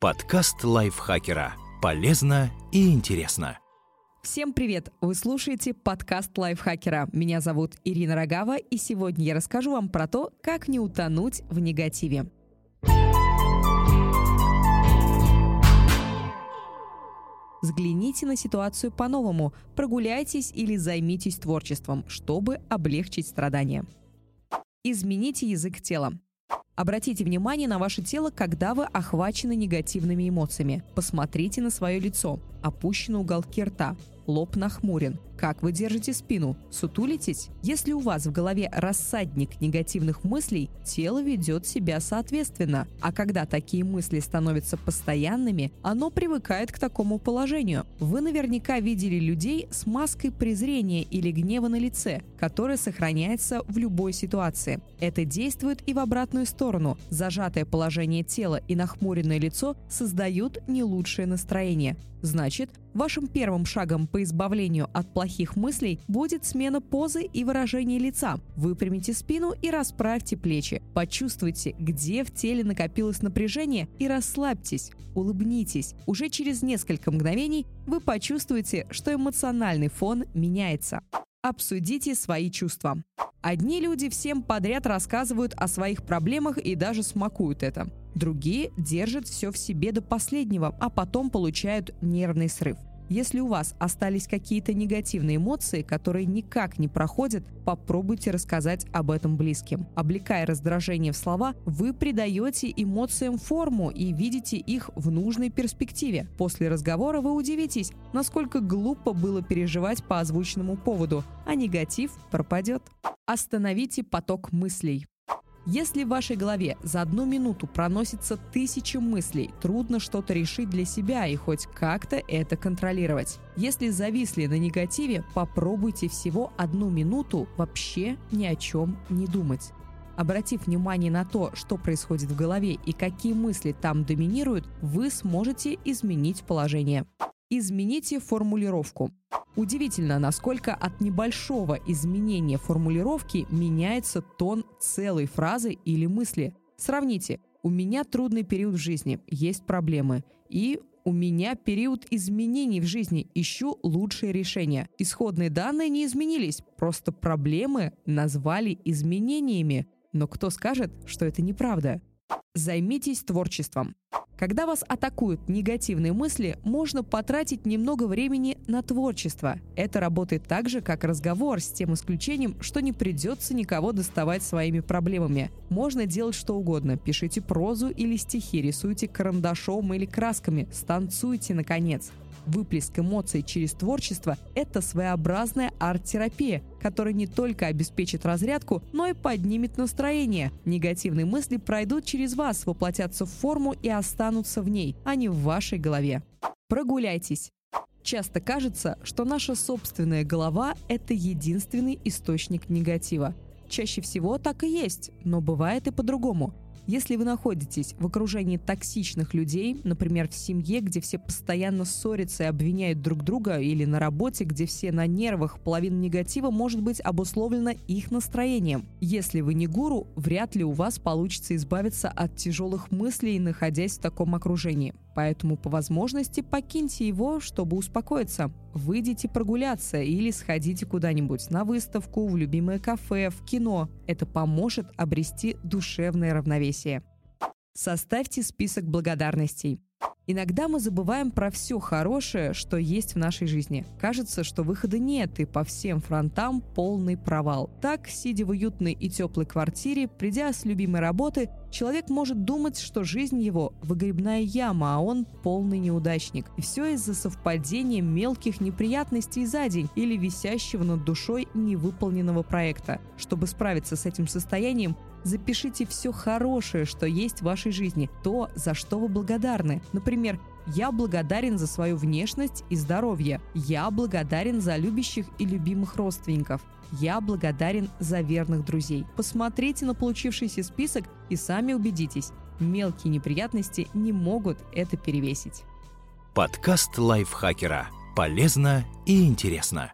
Подкаст лайфхакера. Полезно и интересно. Всем привет! Вы слушаете подкаст лайфхакера. Меня зовут Ирина Рогава, и сегодня я расскажу вам про то, как не утонуть в негативе. Взгляните на ситуацию по-новому, прогуляйтесь или займитесь творчеством, чтобы облегчить страдания. Измените язык тела. Обратите внимание на ваше тело, когда вы охвачены негативными эмоциями. Посмотрите на свое лицо. Опущены уголки рта. Лоб нахмурен. Как вы держите спину? Сутулитесь? Если у вас в голове рассадник негативных мыслей, тело ведет себя соответственно. А когда такие мысли становятся постоянными, оно привыкает к такому положению. Вы наверняка видели людей с маской презрения или гнева на лице, которая сохраняется в любой ситуации. Это действует и в обратную сторону. Зажатое положение тела и нахмуренное лицо создают не лучшее настроение. Значит, вашим первым шагом по избавлению от плохих мыслей будет смена позы и выражения лица. Выпрямите спину и расправьте плечи. Почувствуйте, где в теле накопилось напряжение и расслабьтесь. Улыбнитесь. Уже через несколько мгновений вы почувствуете, что эмоциональный фон меняется. Обсудите свои чувства. Одни люди всем подряд рассказывают о своих проблемах и даже смакуют это. Другие держат все в себе до последнего, а потом получают нервный срыв. Если у вас остались какие-то негативные эмоции, которые никак не проходят, попробуйте рассказать об этом близким. Облекая раздражение в слова, вы придаете эмоциям форму и видите их в нужной перспективе. После разговора вы удивитесь, насколько глупо было переживать по озвученному поводу, а негатив пропадет. Остановите поток мыслей. Если в вашей голове за одну минуту проносится тысячи мыслей, трудно что-то решить для себя и хоть как-то это контролировать. Если зависли на негативе, попробуйте всего одну минуту вообще ни о чем не думать. Обратив внимание на то, что происходит в голове и какие мысли там доминируют, вы сможете изменить положение. Измените формулировку. Удивительно, насколько от небольшого изменения формулировки меняется тон целой фразы или мысли. Сравните. У меня трудный период в жизни, есть проблемы. И у меня период изменений в жизни, ищу лучшие решения. Исходные данные не изменились, просто проблемы назвали изменениями. Но кто скажет, что это неправда? Займитесь творчеством. Когда вас атакуют негативные мысли, можно потратить немного времени на творчество. Это работает так же, как разговор, с тем исключением, что не придется никого доставать своими проблемами. Можно делать что угодно. Пишите прозу или стихи, рисуйте карандашом или красками, станцуйте, наконец. Выплеск эмоций через творчество – это своеобразная арт-терапия, которая не только обеспечит разрядку, но и поднимет настроение. Негативные мысли пройдут через вас, воплотятся в форму и останутся в ней, а не в вашей голове. Прогуляйтесь. Часто кажется, что наша собственная голова – это единственный источник негатива. Чаще всего так и есть, но бывает и по-другому – если вы находитесь в окружении токсичных людей, например, в семье, где все постоянно ссорятся и обвиняют друг друга, или на работе, где все на нервах, половина негатива может быть обусловлена их настроением. Если вы не гуру, вряд ли у вас получится избавиться от тяжелых мыслей, находясь в таком окружении. Поэтому по возможности покиньте его, чтобы успокоиться. Выйдите прогуляться или сходите куда-нибудь на выставку, в любимое кафе, в кино. Это поможет обрести душевное равновесие. Составьте список благодарностей. Иногда мы забываем про все хорошее, что есть в нашей жизни. Кажется, что выхода нет, и по всем фронтам полный провал. Так, сидя в уютной и теплой квартире, придя с любимой работы, человек может думать, что жизнь его – выгребная яма, а он полный неудачник. И все из-за совпадения мелких неприятностей за день или висящего над душой невыполненного проекта. Чтобы справиться с этим состоянием, Запишите все хорошее, что есть в вашей жизни, то, за что вы благодарны. Например, я благодарен за свою внешность и здоровье. Я благодарен за любящих и любимых родственников. Я благодарен за верных друзей. Посмотрите на получившийся список и сами убедитесь, мелкие неприятности не могут это перевесить. Подкаст лайфхакера. Полезно и интересно.